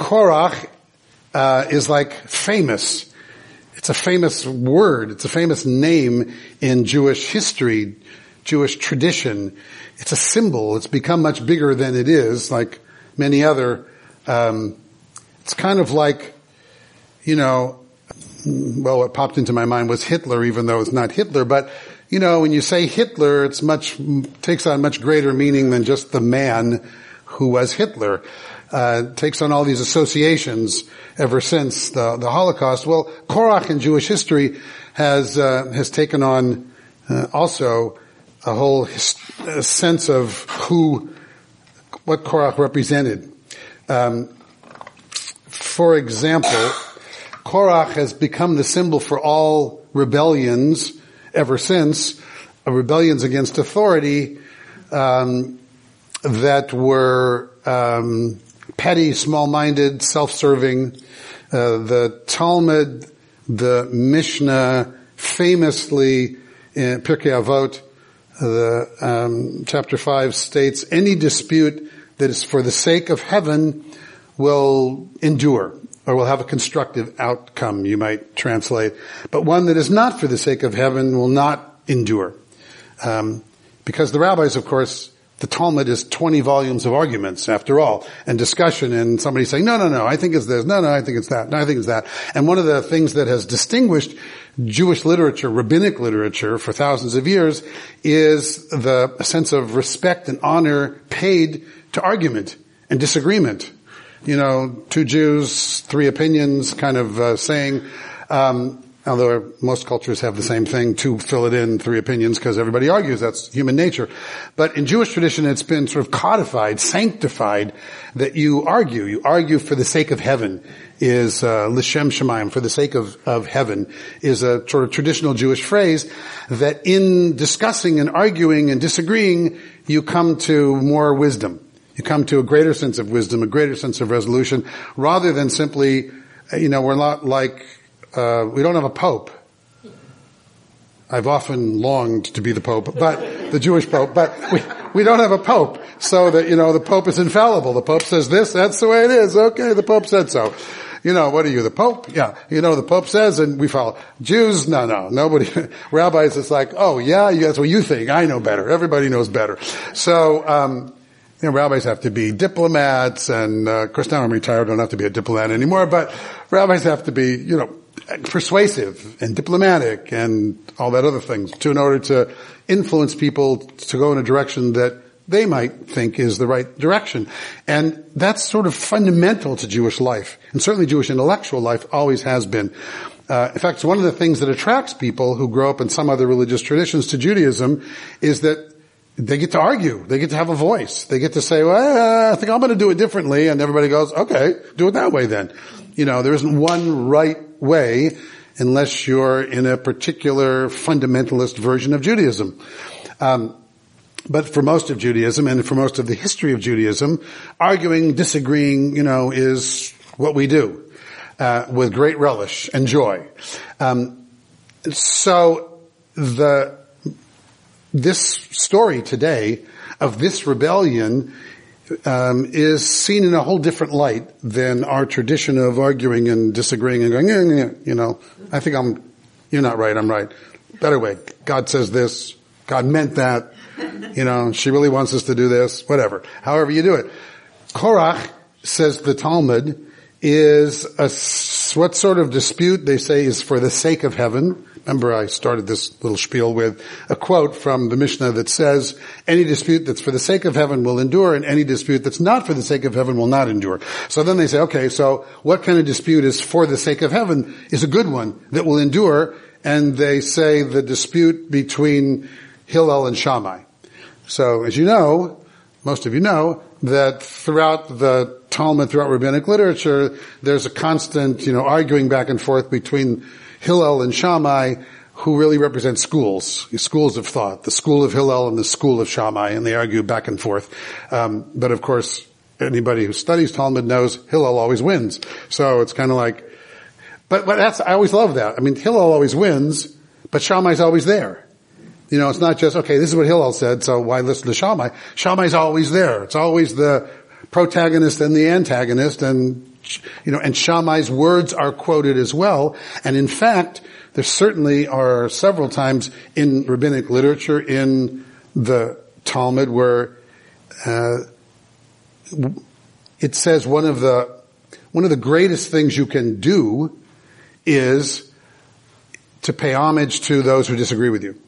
Korach uh, is like famous. It's a famous word. It's a famous name in Jewish history, Jewish tradition. It's a symbol. It's become much bigger than it is, like many other. Um, it's kind of like, you know, well, what popped into my mind was Hitler, even though it's not Hitler. But you know, when you say Hitler, it's much takes on much greater meaning than just the man who was Hitler. Uh, takes on all these associations ever since the, the Holocaust. Well, Korach in Jewish history has uh, has taken on uh, also a whole his, a sense of who what Korach represented. Um, for example, Korach has become the symbol for all rebellions ever since, uh, rebellions against authority um, that were um, petty, small-minded, self-serving. Uh, the Talmud, the Mishnah, famously in Pirkei Avot, the um, chapter five states, any dispute that is for the sake of heaven will endure or will have a constructive outcome, you might translate. But one that is not for the sake of heaven will not endure. Um, because the rabbis, of course, the Talmud is 20 volumes of arguments after all, and discussion and somebody saying, no, no, no, I think it's this, no, no, I think it's that, no, I think it's that. And one of the things that has distinguished Jewish literature, rabbinic literature for thousands of years is the sense of respect and honor paid to argument and disagreement you know, two Jews, three opinions kind of uh, saying, um, although most cultures have the same thing, two fill it in, three opinions, because everybody argues, that's human nature. But in Jewish tradition, it's been sort of codified, sanctified, that you argue. You argue for the sake of heaven is uh, lishem shemaim, for the sake of, of heaven, is a sort of traditional Jewish phrase that in discussing and arguing and disagreeing, you come to more wisdom. You come to a greater sense of wisdom, a greater sense of resolution, rather than simply, you know, we're not like, uh, we don't have a pope. I've often longed to be the pope, but the Jewish pope, but we, we don't have a pope. So that, you know, the pope is infallible. The pope says this, that's the way it is. Okay, the pope said so. You know, what are you, the pope? Yeah. You know, the pope says and we follow. Jews, no, no, nobody, rabbis, it's like, oh yeah, that's what you think. I know better. Everybody knows better. So, um, you know, rabbis have to be diplomats, and uh, of course now I'm retired, I don't have to be a diplomat anymore, but rabbis have to be, you know, persuasive and diplomatic and all that other things to in order to influence people to go in a direction that they might think is the right direction. And that's sort of fundamental to Jewish life, and certainly Jewish intellectual life always has been. Uh, in fact, it's one of the things that attracts people who grow up in some other religious traditions to Judaism is that they get to argue. They get to have a voice. They get to say, well, I think I'm going to do it differently. And everybody goes, okay, do it that way then. You know, there isn't one right way unless you're in a particular fundamentalist version of Judaism. Um, but for most of Judaism and for most of the history of Judaism, arguing, disagreeing, you know, is what we do uh, with great relish and joy. Um, so the this story today of this rebellion um, is seen in a whole different light than our tradition of arguing and disagreeing and going, you know, I think I'm, you're not right, I'm right. Better way. God says this. God meant that. You know, she really wants us to do this. Whatever. However you do it. Korach, says the Talmud, is a, what sort of dispute they say is for the sake of heaven. Remember I started this little spiel with a quote from the Mishnah that says, any dispute that's for the sake of heaven will endure and any dispute that's not for the sake of heaven will not endure. So then they say, okay, so what kind of dispute is for the sake of heaven is a good one that will endure and they say the dispute between Hillel and Shammai. So as you know, most of you know, that throughout the Talmud, throughout rabbinic literature, there's a constant, you know, arguing back and forth between Hillel and Shammai, who really represent schools, schools of thought, the school of Hillel and the school of Shammai, and they argue back and forth. Um, but of course, anybody who studies Talmud knows Hillel always wins. So it's kind of like, but, but that's, I always love that. I mean, Hillel always wins, but Shammai's always there. You know, it's not just, okay, this is what Hillel said, so why listen to Shammai? Shammai's always there. It's always the protagonist and the antagonist, and you know, and Shammai's words are quoted as well. And in fact, there certainly are several times in rabbinic literature in the Talmud where uh, it says one of the one of the greatest things you can do is to pay homage to those who disagree with you.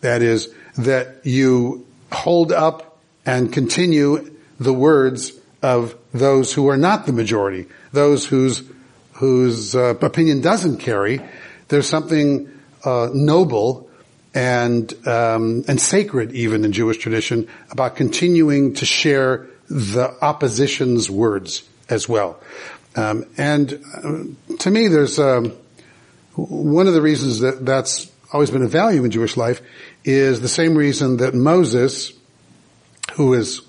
That is, that you hold up and continue the words of those who are not the majority, those whose whose uh, opinion doesn't carry. There's something uh, noble and um, and sacred, even in Jewish tradition, about continuing to share the opposition's words as well. Um, and uh, to me, there's um, one of the reasons that that's always been a value in Jewish life is the same reason that Moses, who is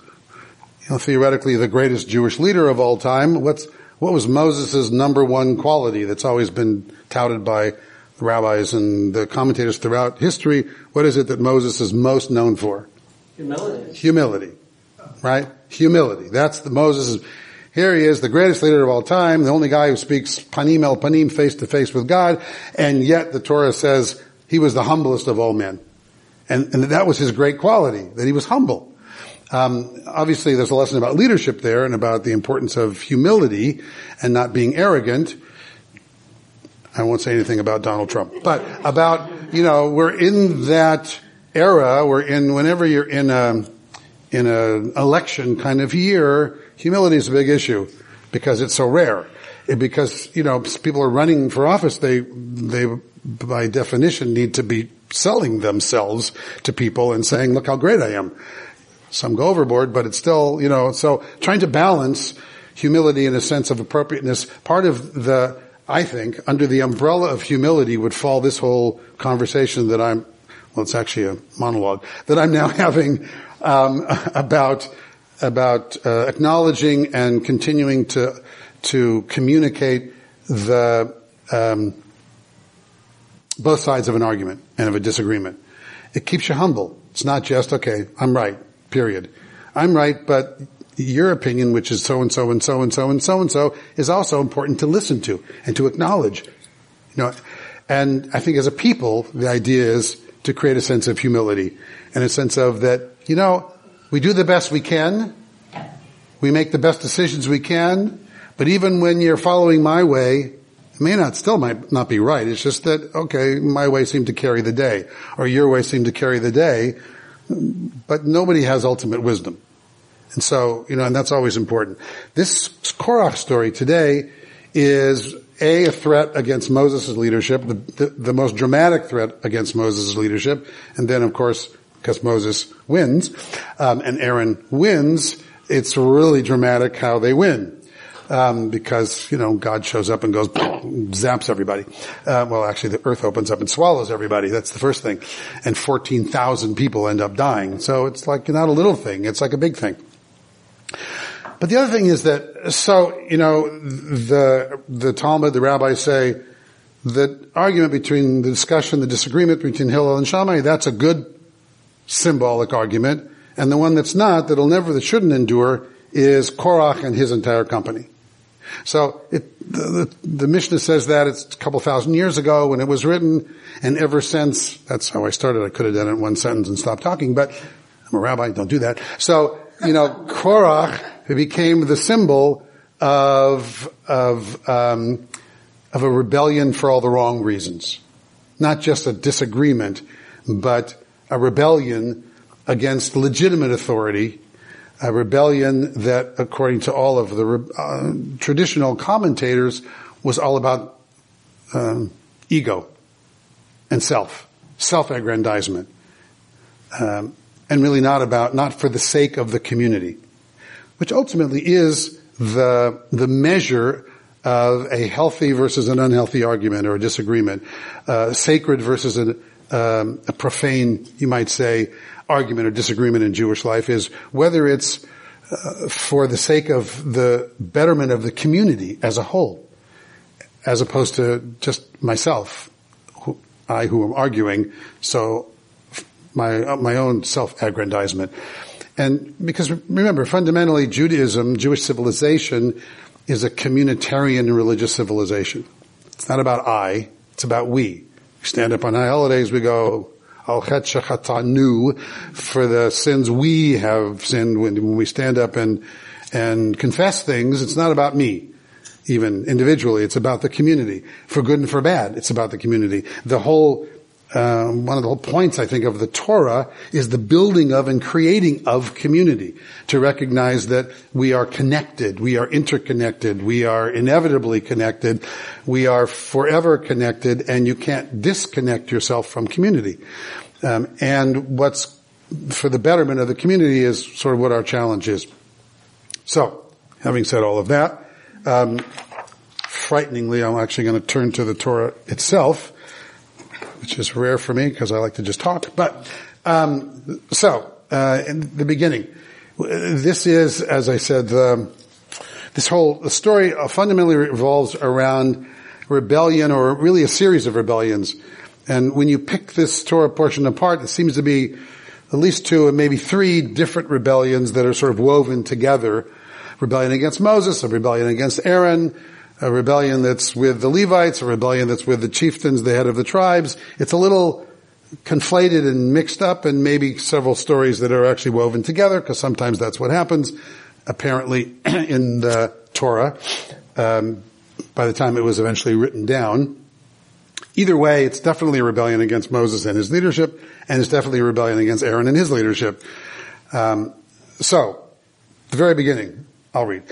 you know, theoretically the greatest Jewish leader of all time, what's what was Moses' number one quality that's always been touted by the rabbis and the commentators throughout history? What is it that Moses is most known for? Humility. Humility. Right? Humility. That's the Moses. Here he is, the greatest leader of all time, the only guy who speaks panim el panim, face to face with God, and yet the Torah says he was the humblest of all men. And, and that was his great quality, that he was humble. Um, obviously, there's a lesson about leadership there and about the importance of humility and not being arrogant. I won't say anything about Donald Trump, but about you know we're in that era. We're in whenever you're in a in an election kind of year, humility is a big issue because it's so rare. It, because you know people are running for office, they they by definition need to be selling themselves to people and saying, "Look how great I am." Some go overboard, but it's still, you know, so trying to balance humility and a sense of appropriateness. Part of the, I think, under the umbrella of humility would fall this whole conversation that I'm, well, it's actually a monologue that I'm now having um, about about uh, acknowledging and continuing to to communicate the um, both sides of an argument and of a disagreement. It keeps you humble. It's not just okay. I'm right period. I'm right, but your opinion, which is so and so and so and so and so and so, is also important to listen to and to acknowledge. You know, and I think as a people, the idea is to create a sense of humility and a sense of that, you know, we do the best we can. We make the best decisions we can. But even when you're following my way, it may not still might not be right. It's just that, okay, my way seemed to carry the day or your way seemed to carry the day. But nobody has ultimate wisdom. And so, you know, and that's always important. This Korach story today is a, a threat against Moses' leadership, the, the, the, most dramatic threat against Moses' leadership, and then of course, because Moses wins, um, and Aaron wins, it's really dramatic how they win um, because you know God shows up and goes zaps everybody. Uh, well, actually, the earth opens up and swallows everybody. That's the first thing, and fourteen thousand people end up dying. So it's like not a little thing; it's like a big thing. But the other thing is that so you know the the Talmud, the rabbis say the argument between the discussion, the disagreement between Hillel and Shammai, that's a good symbolic argument, and the one that's not, that'll never, that shouldn't endure, is Korach and his entire company. So it, the, the, the, Mishnah says that it's a couple thousand years ago when it was written, and ever since, that's how I started. I could have done it in one sentence and stopped talking, but I'm a rabbi, don't do that. So, you know, Korach became the symbol of, of, um, of a rebellion for all the wrong reasons. Not just a disagreement, but a rebellion against legitimate authority a rebellion that, according to all of the uh, traditional commentators, was all about um, ego and self, self-aggrandizement, um, and really not about, not for the sake of the community, which ultimately is the the measure of a healthy versus an unhealthy argument or a disagreement, uh, sacred versus um, a profane, you might say, argument or disagreement in Jewish life is whether it's uh, for the sake of the betterment of the community as a whole, as opposed to just myself, who, I who am arguing, so my, uh, my own self-aggrandizement. And because remember, fundamentally Judaism, Jewish civilization is a communitarian religious civilization. It's not about I, it's about we. We stand up on high holidays, we go, Al Chatanu, for the sins we have sinned when we stand up and, and confess things, it's not about me even individually. It's about the community. For good and for bad, it's about the community. The whole um, one of the points, I think, of the Torah is the building of and creating of community. To recognize that we are connected, we are interconnected, we are inevitably connected, we are forever connected, and you can't disconnect yourself from community. Um, and what's for the betterment of the community is sort of what our challenge is. So, having said all of that, um, frighteningly, I'm actually going to turn to the Torah itself which is rare for me because I like to just talk. But um, so uh, in the beginning, this is, as I said, the, this whole story fundamentally revolves around rebellion, or really a series of rebellions. And when you pick this Torah portion apart, it seems to be at least two and maybe three different rebellions that are sort of woven together. Rebellion against Moses, a rebellion against Aaron, a rebellion that's with the Levites, a rebellion that's with the chieftains, the head of the tribes. It's a little conflated and mixed up and maybe several stories that are actually woven together because sometimes that's what happens apparently in the Torah um, by the time it was eventually written down. Either way, it's definitely a rebellion against Moses and his leadership, and it's definitely a rebellion against Aaron and his leadership. Um, so, the very beginning, I'll read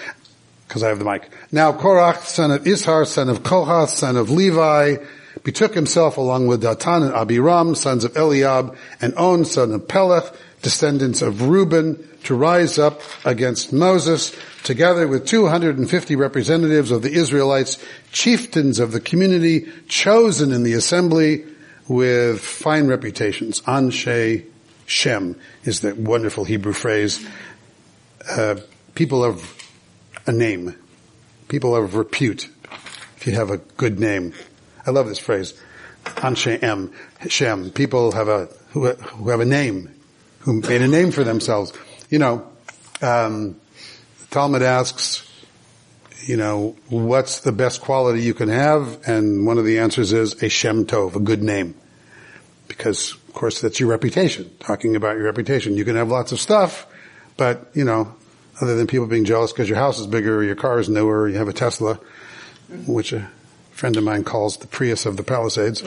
because I have the mic. Now Korach, son of Ishar, son of Kohath, son of Levi, betook himself along with Datan and Abiram, sons of Eliab, and On, son of Peleth, descendants of Reuben, to rise up against Moses, together with 250 representatives of the Israelites, chieftains of the community, chosen in the assembly with fine reputations. Anshe Shem is the wonderful Hebrew phrase. Uh, people of a name. People of repute. If you have a good name. I love this phrase. Anshe Shem. People have a, who, who have a name, who made a name for themselves. You know, um, Talmud asks, you know, what's the best quality you can have? And one of the answers is a Shem Tov, a good name. Because, of course, that's your reputation. Talking about your reputation. You can have lots of stuff, but, you know, other than people being jealous because your house is bigger your car is newer you have a Tesla, which a friend of mine calls the Prius of the Palisades.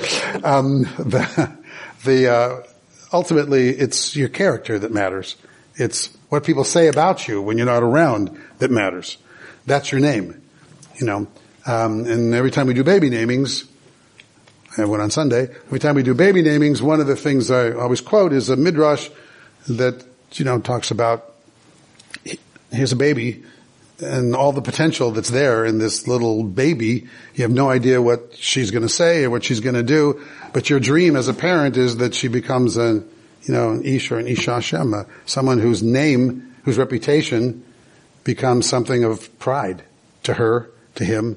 Um, the, the uh, ultimately, it's your character that matters. It's what people say about you when you're not around that matters. That's your name, you know. Um, and every time we do baby namings, I have one on Sunday. Every time we do baby namings, one of the things I always quote is a midrash that you know talks about here's a baby and all the potential that's there in this little baby. You have no idea what she's going to say or what she's going to do, but your dream as a parent is that she becomes a, you know, an Ish or an Isha Shema, someone whose name, whose reputation becomes something of pride to her, to him,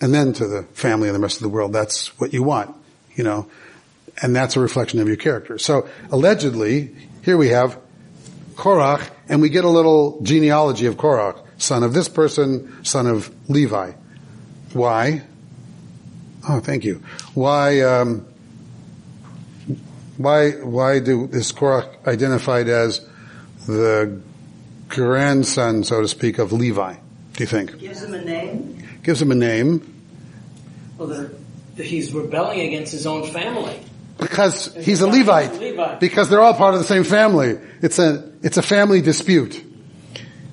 and then to the family and the rest of the world. That's what you want, you know, and that's a reflection of your character. So allegedly, here we have Korach, and we get a little genealogy of Korach, son of this person, son of Levi. Why? Oh, thank you. Why? Um, why? Why do is Korach identified as the grandson, so to speak, of Levi? Do you think? Gives him a name. Gives him a name. Well, he's rebelling against his own family. Because he's a Levite. Because they're all part of the same family. It's a, it's a family dispute.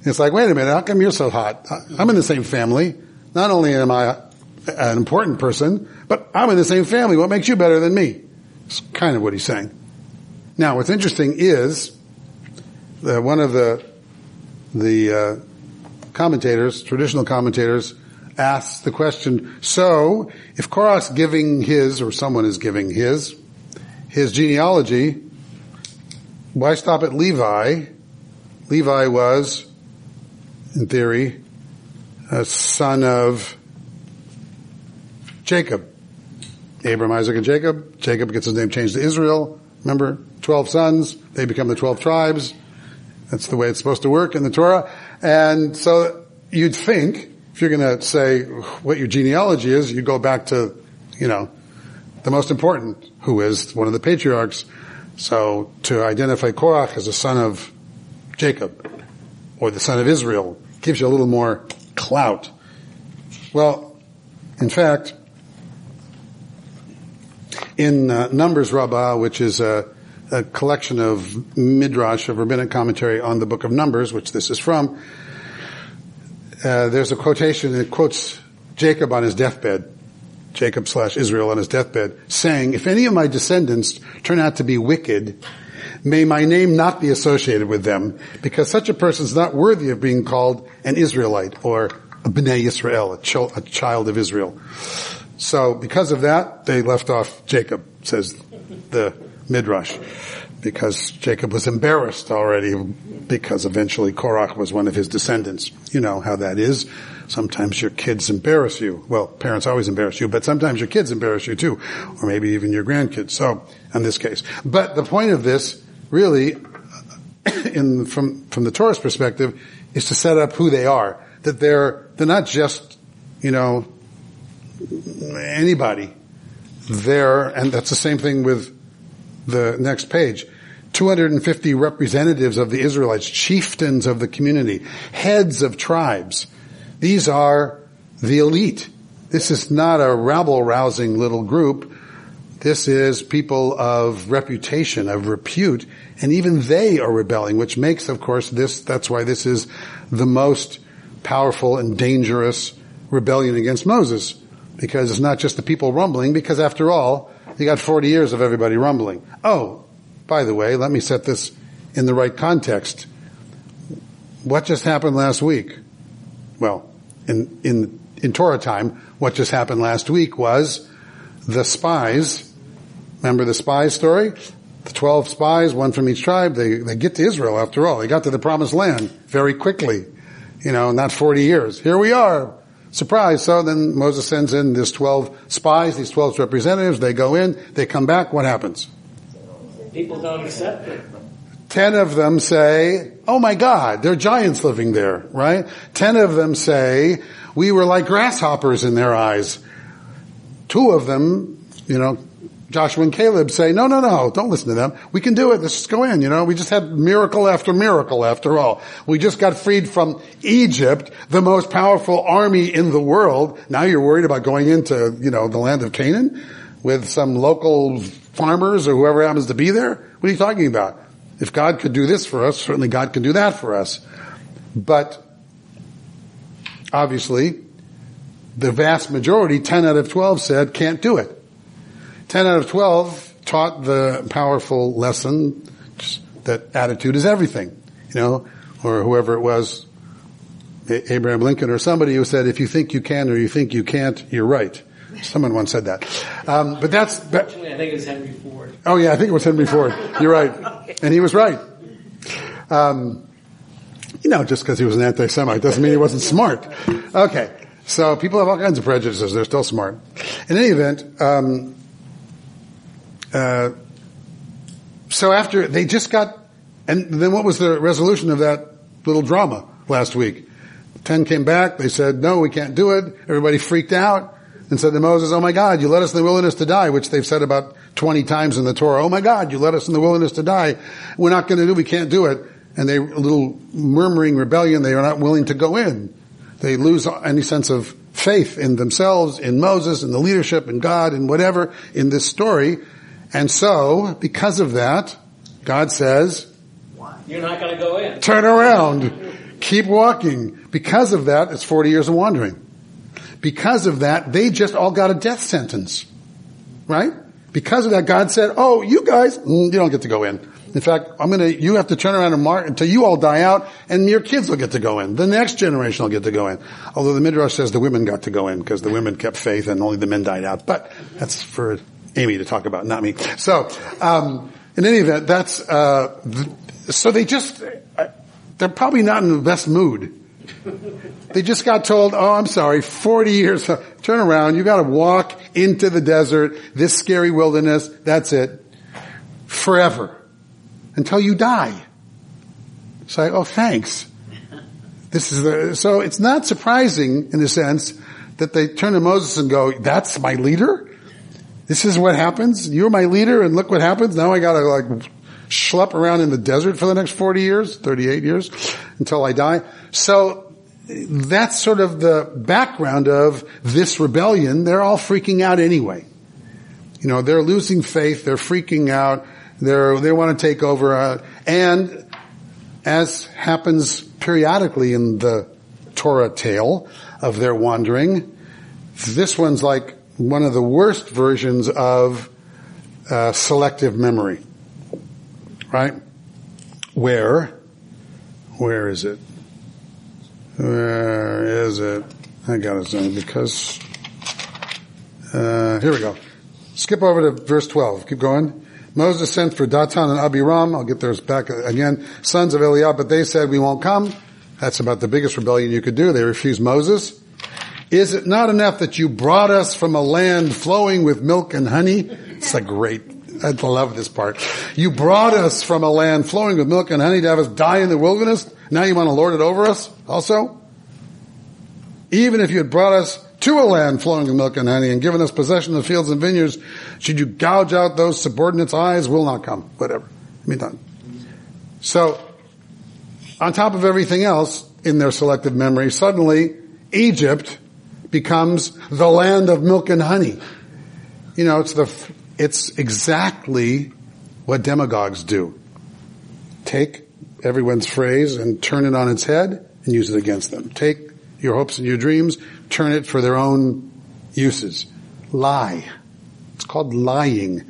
It's like, wait a minute, how come you're so hot? I'm in the same family. Not only am I an important person, but I'm in the same family. What makes you better than me? It's kind of what he's saying. Now, what's interesting is that one of the the uh, commentators, traditional commentators, asks the question: So, if Korach's giving his, or someone is giving his, his genealogy, why stop at Levi? Levi was, in theory, a son of Jacob. Abram, Isaac, and Jacob. Jacob gets his name changed to Israel. Remember, 12 sons, they become the 12 tribes. That's the way it's supposed to work in the Torah. And so you'd think if you're going to say what your genealogy is, you go back to, you know, the most important, who is one of the patriarchs. So to identify Korach as a son of Jacob or the son of Israel gives you a little more clout. Well, in fact, in uh, Numbers Rabbah, which is a, a, collection of midrash, of rabbinic commentary on the book of Numbers, which this is from, uh, there's a quotation that quotes Jacob on his deathbed, Jacob slash Israel on his deathbed, saying, if any of my descendants turn out to be wicked, may my name not be associated with them, because such a person is not worthy of being called an Israelite or a Bnei Israel, a, ch- a child of Israel. So because of that, they left off Jacob, says the Midrash, because Jacob was embarrassed already because eventually Korach was one of his descendants. You know how that is. Sometimes your kids embarrass you. Well, parents always embarrass you, but sometimes your kids embarrass you too, or maybe even your grandkids. So, in this case. But the point of this, really, in, from, from the Torah's perspective, is to set up who they are. That they're, they're not just, you know, anybody there, and that's the same thing with the next page. 250 representatives of the Israelites, chieftains of the community, heads of tribes. These are the elite. This is not a rabble rousing little group. This is people of reputation, of repute, and even they are rebelling, which makes, of course, this, that's why this is the most powerful and dangerous rebellion against Moses because it's not just the people rumbling, because after all, you got 40 years of everybody rumbling. Oh, by the way, let me set this in the right context. What just happened last week? Well, in, in, in Torah time, what just happened last week was the spies, remember the spies story? The 12 spies, one from each tribe, they, they get to Israel after all. They got to the promised land very quickly. You know, not 40 years. Here we are. Surprise. So then Moses sends in these 12 spies, these 12 representatives. They go in, they come back. What happens? People don't accept it. Ten of them say, oh my God, there are giants living there, right? Ten of them say, we were like grasshoppers in their eyes. Two of them, you know, Joshua and Caleb say, no, no, no, don't listen to them. We can do it. Let's just go in. You know, we just had miracle after miracle after all. We just got freed from Egypt, the most powerful army in the world. Now you're worried about going into, you know, the land of Canaan with some local farmers or whoever happens to be there? What are you talking about? If God could do this for us, certainly God can do that for us. But obviously, the vast majority, 10 out of 12 said can't do it. 10 out of 12 taught the powerful lesson that attitude is everything, you know, or whoever it was, Abraham Lincoln or somebody who said, if you think you can or you think you can't, you're right. Someone once said that. Um, but that's. Actually, I think it was Henry Ford. Oh yeah, I think it was Henry Ford. You're right, and he was right. Um, you know, just because he was an anti-Semite doesn't mean he wasn't smart. Okay, so people have all kinds of prejudices; they're still smart. In any event, um, uh, so after they just got, and then what was the resolution of that little drama last week? Ten came back. They said, "No, we can't do it." Everybody freaked out and said to Moses, "Oh my God, you led us in the wilderness to die," which they've said about twenty times in the Torah. "Oh my God, you led us in the wilderness to die. We're not going to do. We can't do it." And they, a little murmuring rebellion. They are not willing to go in. They lose any sense of faith in themselves, in Moses, in the leadership, in God, in whatever in this story. And so, because of that, God says, You're not going to go in. Turn around. Keep walking. Because of that, it's 40 years of wandering. Because of that, they just all got a death sentence. Right? Because of that, God said, oh, you guys, mm, you don't get to go in. In fact, I'm gonna, you have to turn around and mark until you all die out and your kids will get to go in. The next generation will get to go in. Although the Midrash says the women got to go in because the women kept faith and only the men died out. But that's for Amy to talk about, not me. So, um, in any event, that's, uh, so they just, uh, they're probably not in the best mood they just got told, oh, I'm sorry, 40 years, turn around, you gotta walk into the desert, this scary wilderness, that's it. Forever. Until you die. Say, oh, thanks. This is the, so it's not surprising in a sense that they turn to Moses and go, that's my leader? This is what happens? You're my leader and look what happens. Now I gotta like schlep around in the desert for the next 40 years, 38 years until I die. So that's sort of the background of this rebellion. They're all freaking out anyway. You know, they're losing faith. They're freaking out. They're, they want to take over. Uh, and as happens periodically in the Torah tale of their wandering, this one's like one of the worst versions of uh, selective memory. Right? Where, where is it? Where is it? I got it zoom because, uh, here we go. Skip over to verse 12. Keep going. Moses sent for Datan and Abiram. I'll get theirs back again. Sons of Eliab, but they said, we won't come. That's about the biggest rebellion you could do. They refused Moses. Is it not enough that you brought us from a land flowing with milk and honey? It's a great, I love this part. You brought us from a land flowing with milk and honey to have us die in the wilderness. Now you want to lord it over us also? Even if you had brought us to a land flowing with milk and honey and given us possession of fields and vineyards, should you gouge out those subordinates' eyes? Will not come. Whatever. Mean, done. So, on top of everything else in their selective memory, suddenly Egypt becomes the land of milk and honey. You know, it's the, it's exactly what demagogues do. Take everyone's phrase and turn it on its head and use it against them. Take your hopes and your dreams, turn it for their own uses. Lie. It's called lying.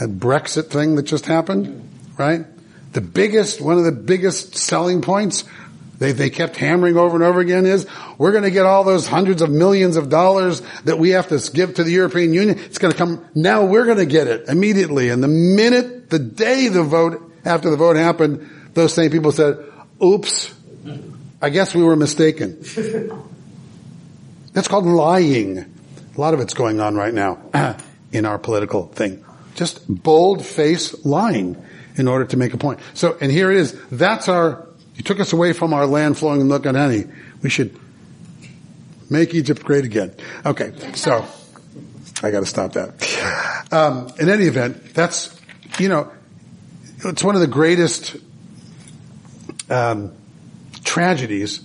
That Brexit thing that just happened, right? The biggest, one of the biggest selling points they, they kept hammering over and over again is, we're gonna get all those hundreds of millions of dollars that we have to give to the European Union. It's gonna come, now we're gonna get it immediately. And the minute, the day the vote, after the vote happened, those same people said, oops, I guess we were mistaken. That's called lying. A lot of it's going on right now in our political thing. Just bold face lying in order to make a point. So, and here it is. That's our, you took us away from our land flowing in milk and honey. We should make Egypt great again. Okay, so I got to stop that. Um, in any event, that's you know, it's one of the greatest um, tragedies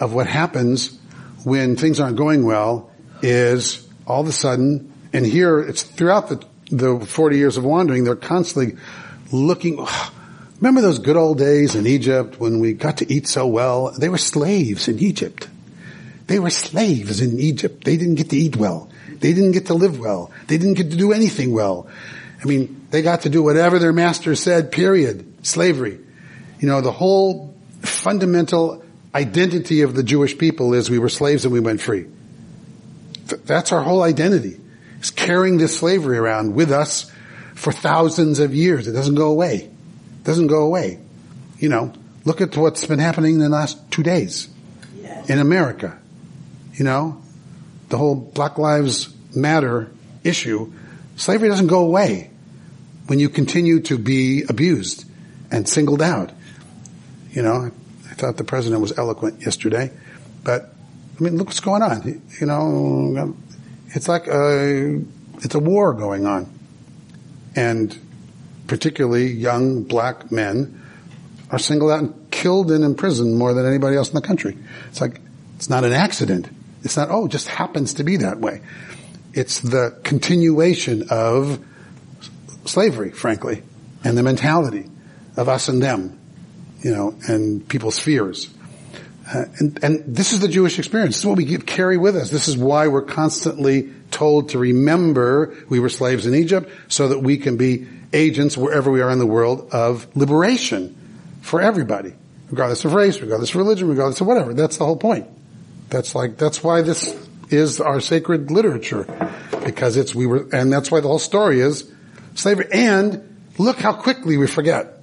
of what happens when things aren't going well. Is all of a sudden, and here it's throughout the the 40 years of wandering, they're constantly looking. Remember those good old days in Egypt when we got to eat so well? They were slaves in Egypt. They were slaves in Egypt. They didn't get to eat well. They didn't get to live well. They didn't get to do anything well. I mean, they got to do whatever their master said, period. Slavery. You know, the whole fundamental identity of the Jewish people is we were slaves and we went free. That's our whole identity. It's carrying this slavery around with us for thousands of years. It doesn't go away. Doesn't go away. You know, look at what's been happening in the last two days in America. You know, the whole Black Lives Matter issue. Slavery doesn't go away when you continue to be abused and singled out. You know, I thought the president was eloquent yesterday, but I mean, look what's going on. You know, it's like a, it's a war going on. And particularly young black men are singled out and killed and imprisoned more than anybody else in the country. It's like, it's not an accident. It's not, oh, it just happens to be that way. It's the continuation of slavery, frankly, and the mentality of us and them, you know, and people's fears. Uh, and, and this is the Jewish experience. This is what we carry with us. This is why we're constantly told to remember we were slaves in Egypt so that we can be agents wherever we are in the world of liberation for everybody, regardless of race, regardless of religion, regardless of whatever. That's the whole point. That's like, that's why this is our sacred literature. Because it's, we were, and that's why the whole story is slavery. And look how quickly we forget.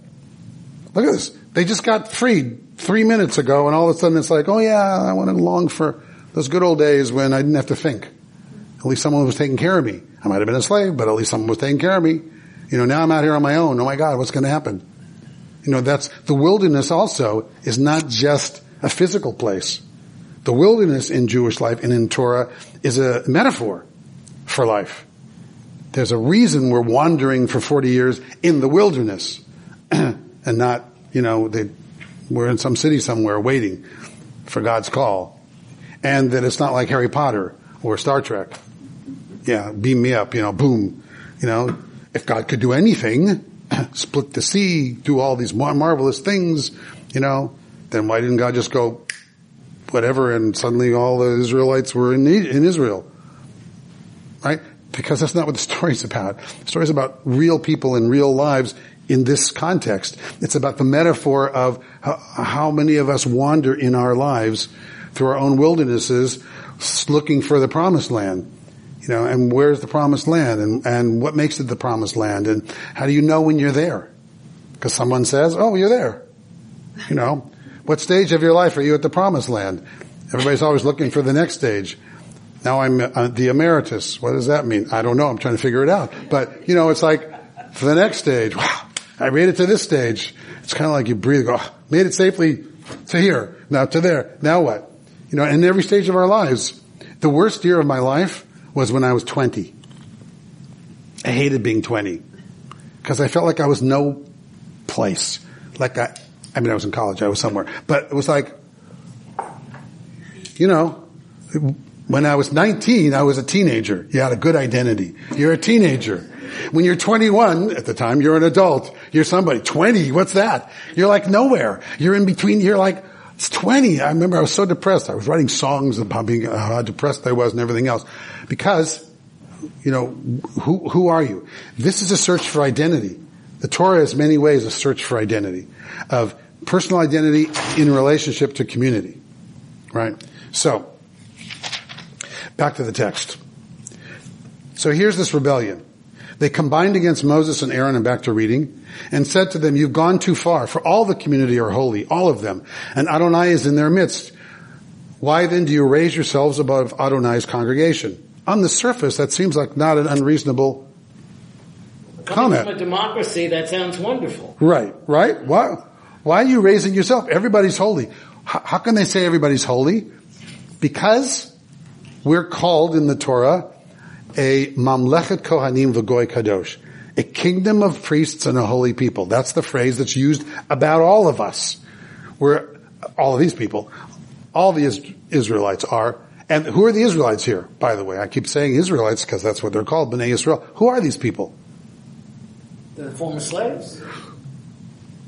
Look at this. They just got freed three minutes ago and all of a sudden it's like, oh yeah, I went along for those good old days when I didn't have to think. At least someone was taking care of me. I might have been a slave, but at least someone was taking care of me. You know, now I'm out here on my own. Oh my God, what's going to happen? You know, that's, the wilderness also is not just a physical place. The wilderness in Jewish life and in Torah is a metaphor for life. There's a reason we're wandering for 40 years in the wilderness and not, you know, they, we're in some city somewhere waiting for God's call. And that it's not like Harry Potter or Star Trek. Yeah, beam me up, you know, boom. You know, if God could do anything, split the sea, do all these marvelous things, you know, then why didn't God just go whatever and suddenly all the Israelites were in, in Israel? Right? Because that's not what the story's about. The story's about real people in real lives in this context. It's about the metaphor of how, how many of us wander in our lives through our own wildernesses looking for the promised land. You know, and where's the promised land and, and what makes it the promised land and how do you know when you're there? Because someone says, oh, you're there. You know, what stage of your life are you at the promised land? Everybody's always looking for the next stage. Now I'm uh, the emeritus. What does that mean? I don't know. I'm trying to figure it out. But, you know, it's like, for the next stage, wow, I made it to this stage. It's kind of like you breathe, go, oh, made it safely to here, now to there. Now what? You know, in every stage of our lives, the worst year of my life was when I was 20. I hated being 20 because I felt like I was no place. Like I, I mean, I was in college, I was somewhere, but it was like, you know, when I was 19, I was a teenager. You had a good identity. You're a teenager. When you're 21, at the time you're an adult, you're somebody. 20, what's that? You're like nowhere. You're in between, you're like, it's 20. I remember I was so depressed. I was writing songs about being, how depressed I was and everything else. Because, you know, who, who are you? This is a search for identity. The Torah is many ways a search for identity. Of personal identity in relationship to community. Right? So, back to the text. So here's this rebellion. They combined against Moses and Aaron and back to reading and said to them, you've gone too far for all the community are holy, all of them. And Adonai is in their midst. Why then do you raise yourselves above Adonai's congregation? On the surface, that seems like not an unreasonable Coming comment. from a democracy, that sounds wonderful. Right, right? Why, why are you raising yourself? Everybody's holy. How, how can they say everybody's holy? Because we're called in the Torah a mamlechet kohanim v'goy kadosh, a kingdom of priests and a holy people. That's the phrase that's used about all of us. We're all of these people, all the Israelites are. And who are the Israelites here? By the way, I keep saying Israelites because that's what they're called, Bnei Israel. Who are these people? The former slaves.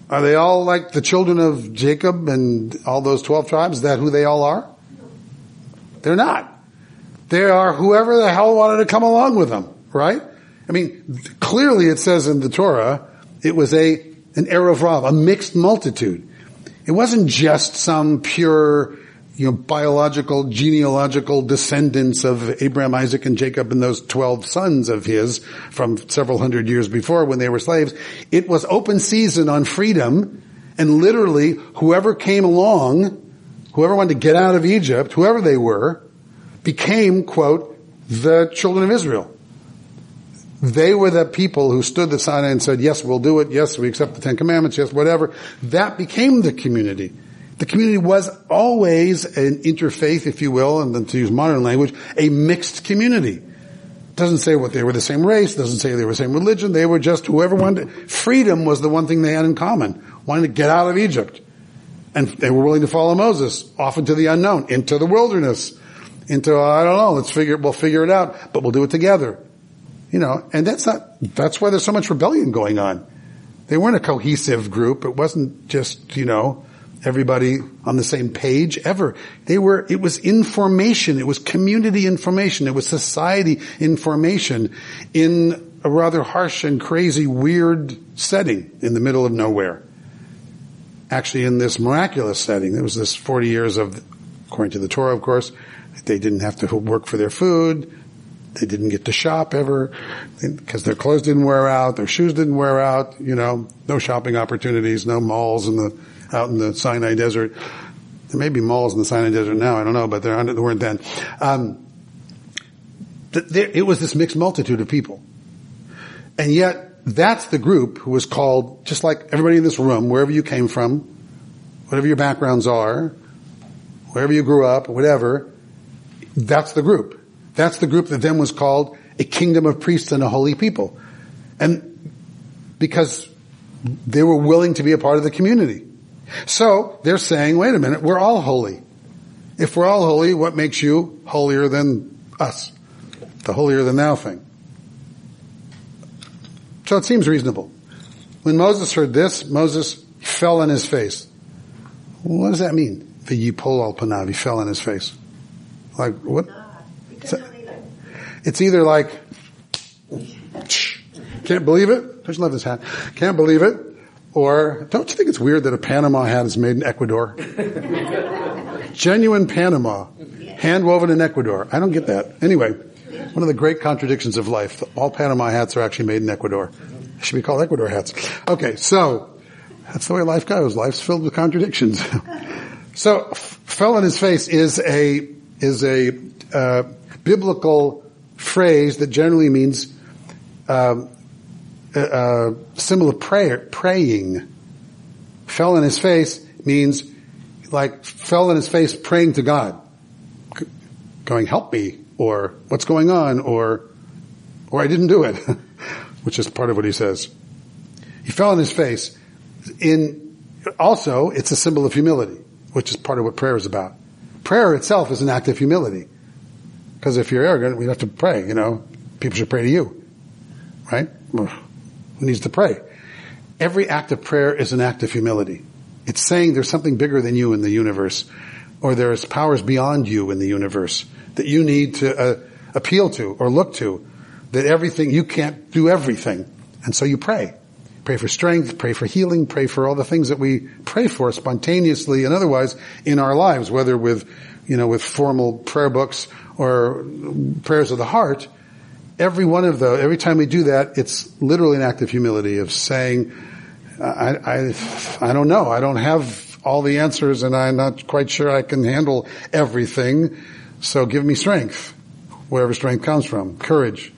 Are they all like the children of Jacob and all those 12 tribes? Is that who they all are? They're not. They are whoever the hell wanted to come along with them, right? I mean, clearly it says in the Torah, it was a, an erev rav, a mixed multitude. It wasn't just some pure, you know, biological, genealogical descendants of Abraham, Isaac, and Jacob and those 12 sons of his from several hundred years before when they were slaves. It was open season on freedom and literally whoever came along, whoever wanted to get out of Egypt, whoever they were, became, quote, the children of Israel. They were the people who stood the Sinai and said, yes, we'll do it. Yes, we accept the Ten Commandments. Yes, whatever. That became the community. The community was always an interfaith, if you will, and then to use modern language, a mixed community. Doesn't say what they were the same race, doesn't say they were the same religion, they were just whoever wanted, freedom was the one thing they had in common. Wanted to get out of Egypt. And they were willing to follow Moses off into the unknown, into the wilderness into, I don't know, let's figure, we'll figure it out, but we'll do it together. You know, and that's not, that's why there's so much rebellion going on. They weren't a cohesive group. It wasn't just, you know, everybody on the same page ever. They were, it was information. It was community information. It was society information in a rather harsh and crazy, weird setting in the middle of nowhere. Actually, in this miraculous setting, there was this 40 years of, according to the Torah, of course, they didn't have to work for their food. They didn't get to shop ever because their clothes didn't wear out, their shoes didn't wear out. You know, no shopping opportunities, no malls in the out in the Sinai Desert. There may be malls in the Sinai Desert now. I don't know, but there weren't then. Um, there, it was this mixed multitude of people, and yet that's the group who was called just like everybody in this room, wherever you came from, whatever your backgrounds are, wherever you grew up, whatever, that's the group. That's the group that then was called a kingdom of priests and a holy people. And because they were willing to be a part of the community. So they're saying, wait a minute, we're all holy. If we're all holy, what makes you holier than us? The holier than thou thing. So it seems reasonable. When Moses heard this, Moses fell on his face. What does that mean? The yipol al panav, he fell on his face. Like what? It's either like, can't believe it. You love this hat? Can't believe it. Or don't you think it's weird that a Panama hat is made in Ecuador? Genuine Panama, hand woven in Ecuador. I don't get that. Anyway, one of the great contradictions of life. All Panama hats are actually made in Ecuador. They should be called Ecuador hats. Okay, so that's the way life goes. Life's filled with contradictions. so, fell on his face is a is a uh, biblical phrase that generally means um, a, a symbol of prayer, praying. Fell on his face means like fell on his face praying to God, going help me, or what's going on, or or I didn't do it, which is part of what he says. He fell on his face. In also, it's a symbol of humility, which is part of what prayer is about. Prayer itself is an act of humility. Because if you're arrogant, we have to pray, you know. People should pray to you. Right? Who needs to pray? Every act of prayer is an act of humility. It's saying there's something bigger than you in the universe, or there's powers beyond you in the universe that you need to uh, appeal to or look to. That everything, you can't do everything. And so you pray. Pray for strength, pray for healing, pray for all the things that we pray for spontaneously and otherwise in our lives, whether with, you know, with formal prayer books or prayers of the heart. Every one of those, every time we do that, it's literally an act of humility of saying, I, I, I don't know. I don't have all the answers and I'm not quite sure I can handle everything. So give me strength, wherever strength comes from, courage,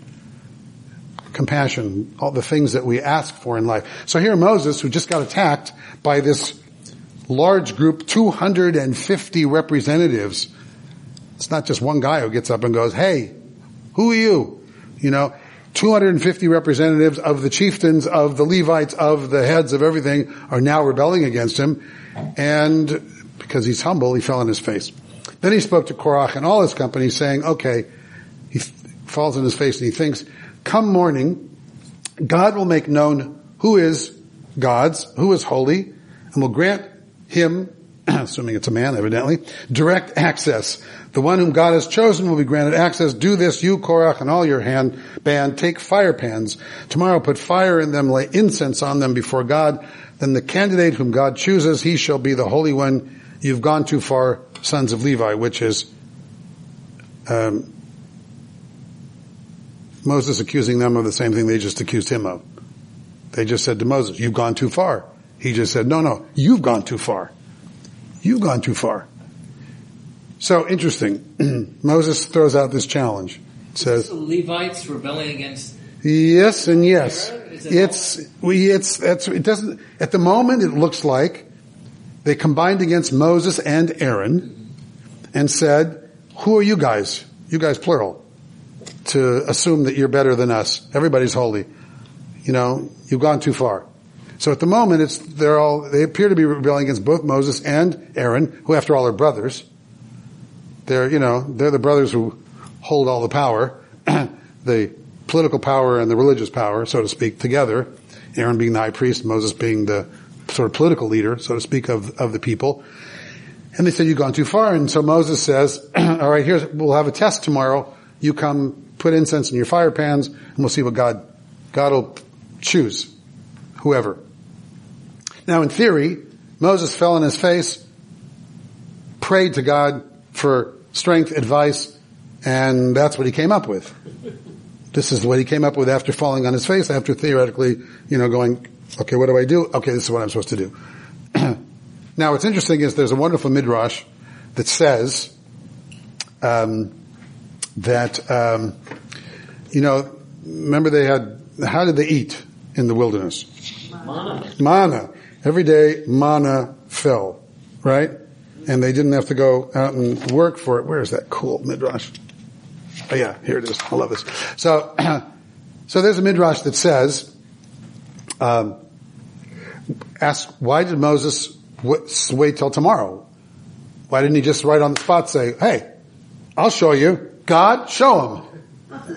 compassion, all the things that we ask for in life. So here Moses, who just got attacked by this large group, 250 representatives. It's not just one guy who gets up and goes, hey, who are you? You know, 250 representatives of the chieftains, of the Levites, of the heads of everything are now rebelling against him. And because he's humble, he fell on his face. Then he spoke to Korach and all his company saying, okay, he falls on his face and he thinks, come morning, God will make known who is God's, who is holy, and will grant him, assuming it's a man evidently, direct access. The one whom God has chosen will be granted access. Do this, you Korach and all your hand band, take fire pans. Tomorrow put fire in them, lay incense on them before God. Then the candidate whom God chooses, he shall be the holy one. You've gone too far, sons of Levi, which is um, Moses accusing them of the same thing they just accused him of. They just said to Moses, you've gone too far. He just said, no, no, you've gone too far. You've gone too far. So interesting. Moses throws out this challenge. says, the Levites rebelling against Yes and yes. It's, we, it's, that's, it doesn't, at the moment it looks like they combined against Moses and Aaron and said, who are you guys? You guys plural to assume that you're better than us. Everybody's holy. You know, you've gone too far. So at the moment, it's, they're all, they appear to be rebelling against both Moses and Aaron, who after all are brothers. They're, you know, they're the brothers who hold all the power, the political power and the religious power, so to speak, together. Aaron being the high priest, Moses being the sort of political leader, so to speak, of, of the people. And they said, you've gone too far. And so Moses says, all right, here's, we'll have a test tomorrow. You come put incense in your fire pans, and we'll see what God, God will choose. Whoever. Now in theory, Moses fell on his face, prayed to God for strength, advice, and that's what he came up with. This is what he came up with after falling on his face, after theoretically, you know, going, okay, what do I do? Okay, this is what I'm supposed to do. now what's interesting is there's a wonderful midrash that says, um, that, um, you know, remember they had, how did they eat in the wilderness? Mana. Manna. Every day, manna fell, right? and they didn't have to go out and work for it. Where is that cool midrash? Oh yeah, here it is. I love this. So, so there's a midrash that says, um, ask why did Moses wait till tomorrow? Why didn't he just right on the spot say, "Hey, I'll show you"? God, show him.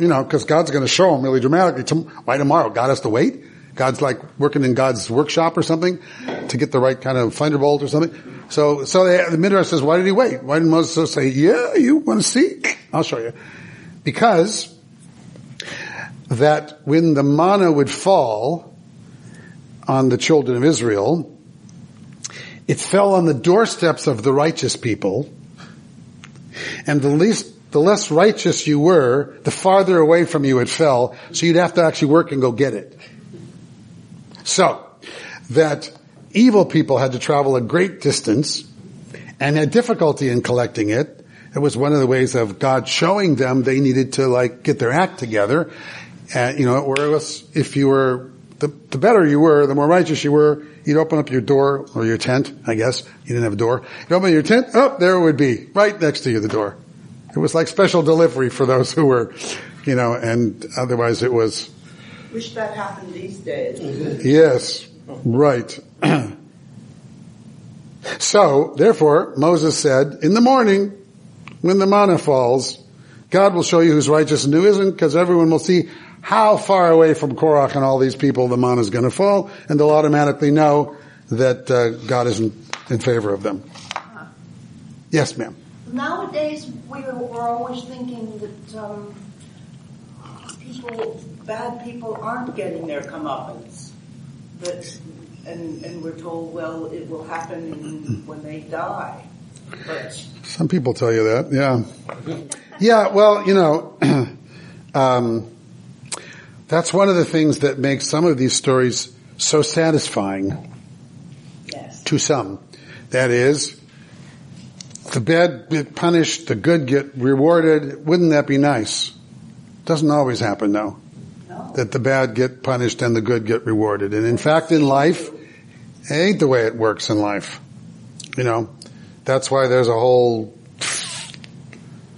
You know, because God's going to show him really dramatically. Why tomorrow? God has to wait. God's like working in God's workshop or something to get the right kind of thunderbolt or something. So, so they, the Midrash says, why did he wait? Why didn't Moses say, yeah, you want to see? I'll show you. Because that when the manna would fall on the children of Israel, it fell on the doorsteps of the righteous people, and the least the less righteous you were, the farther away from you it fell, so you'd have to actually work and go get it. So, that evil people had to travel a great distance and had difficulty in collecting it. It was one of the ways of God showing them they needed to like get their act together. And, you know, or else if you were, the, the better you were, the more righteous you were, you'd open up your door or your tent, I guess. You didn't have a door. You'd open your tent, oh, there it would be, right next to you, the door. It was like special delivery for those who were, you know, and otherwise it was Wish that happened these days. Yes, right. so, therefore, Moses said, in the morning, when the manna falls, God will show you who's righteous and who isn't, because everyone will see how far away from Korach and all these people the manna is going to fall, and they'll automatically know that uh, God isn't in favor of them. Yes, ma'am. Nowadays, we are, always thinking that um, people bad people aren't getting their comeuppance. But, and, and we're told, well, it will happen when they die. But some people tell you that, yeah. Yeah, well, you know, um, that's one of the things that makes some of these stories so satisfying yes. to some. That is, the bad get punished, the good get rewarded. Wouldn't that be nice? Doesn't always happen though that the bad get punished and the good get rewarded. And in fact, in life, it ain't the way it works in life. You know, that's why there's a whole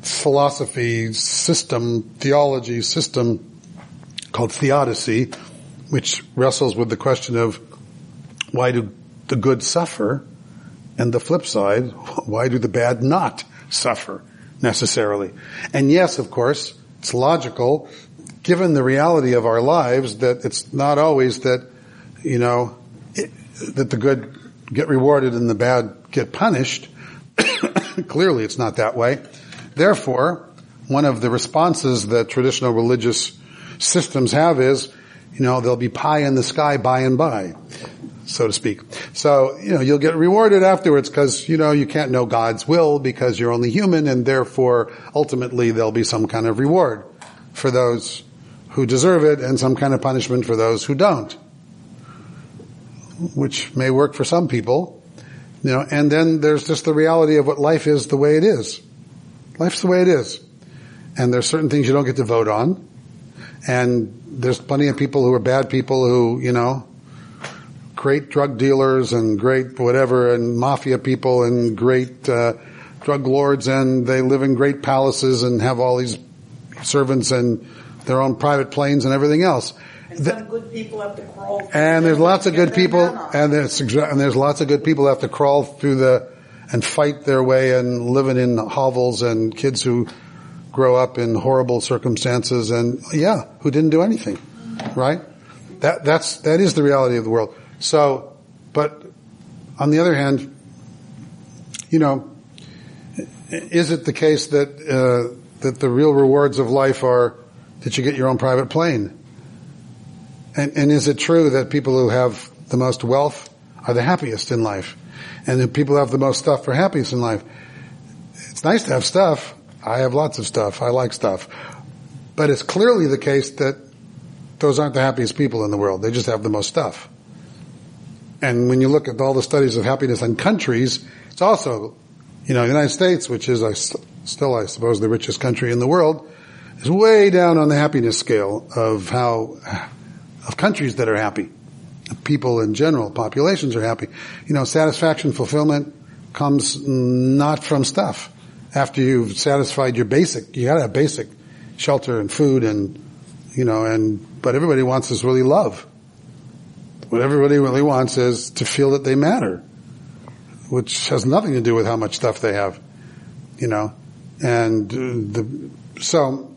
philosophy system, theology system called theodicy, which wrestles with the question of why do the good suffer? And the flip side, why do the bad not suffer necessarily? And yes, of course, it's logical given the reality of our lives that it's not always that, you know, it, that the good get rewarded and the bad get punished. Clearly it's not that way. Therefore, one of the responses that traditional religious systems have is, you know, there'll be pie in the sky by and by, so to speak. So, you know, you'll get rewarded afterwards because, you know, you can't know God's will because you're only human and therefore ultimately there'll be some kind of reward for those who deserve it and some kind of punishment for those who don't. Which may work for some people, you know, and then there's just the reality of what life is the way it is. Life's the way it is. And there's certain things you don't get to vote on. And there's plenty of people who are bad people who, you know, great drug dealers and great whatever and mafia people and great uh, drug lords and they live in great palaces and have all these servants and their own private planes and everything else. And some good people have to crawl. And there's lots of good people, and there's and there's lots of good people have to crawl through the and fight their way and living in hovels and kids who grow up in horrible circumstances and yeah, who didn't do anything, right? That that's that is the reality of the world. So, but on the other hand, you know, is it the case that uh, that the real rewards of life are that you get your own private plane? And, and is it true that people who have the most wealth are the happiest in life? And the people who have the most stuff are happiest in life? It's nice to have stuff. I have lots of stuff. I like stuff. But it's clearly the case that those aren't the happiest people in the world. They just have the most stuff. And when you look at all the studies of happiness in countries, it's also, you know, the United States, which is I, still, I suppose, the richest country in the world, is way down on the happiness scale of how, of countries that are happy. People in general, populations are happy. You know, satisfaction, fulfillment, comes not from stuff. After you've satisfied your basic, you gotta have basic shelter and food and, you know, and, but everybody wants is really love. What everybody really wants is to feel that they matter, which has nothing to do with how much stuff they have, you know, and the, so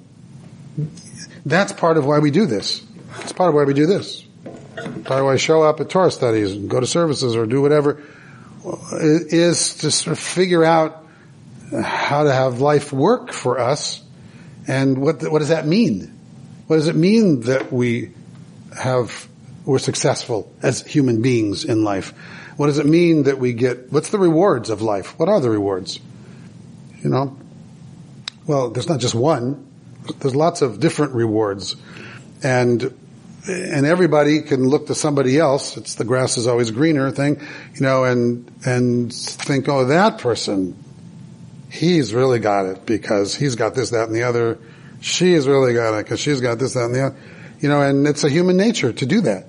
that's part of why we do this. It's part of why we do this. Part of why I show up at Torah studies and go to services or do whatever is to sort of figure out how to have life work for us and what, what does that mean? What does it mean that we have, we're successful as human beings in life? What does it mean that we get, what's the rewards of life? What are the rewards? You know? Well, there's not just one. There's lots of different rewards. And and everybody can look to somebody else. It's the grass is always greener thing, you know, and, and think, oh, that person, he's really got it because he's got this, that, and the other. She's really got it because she's got this, that, and the other. You know, and it's a human nature to do that.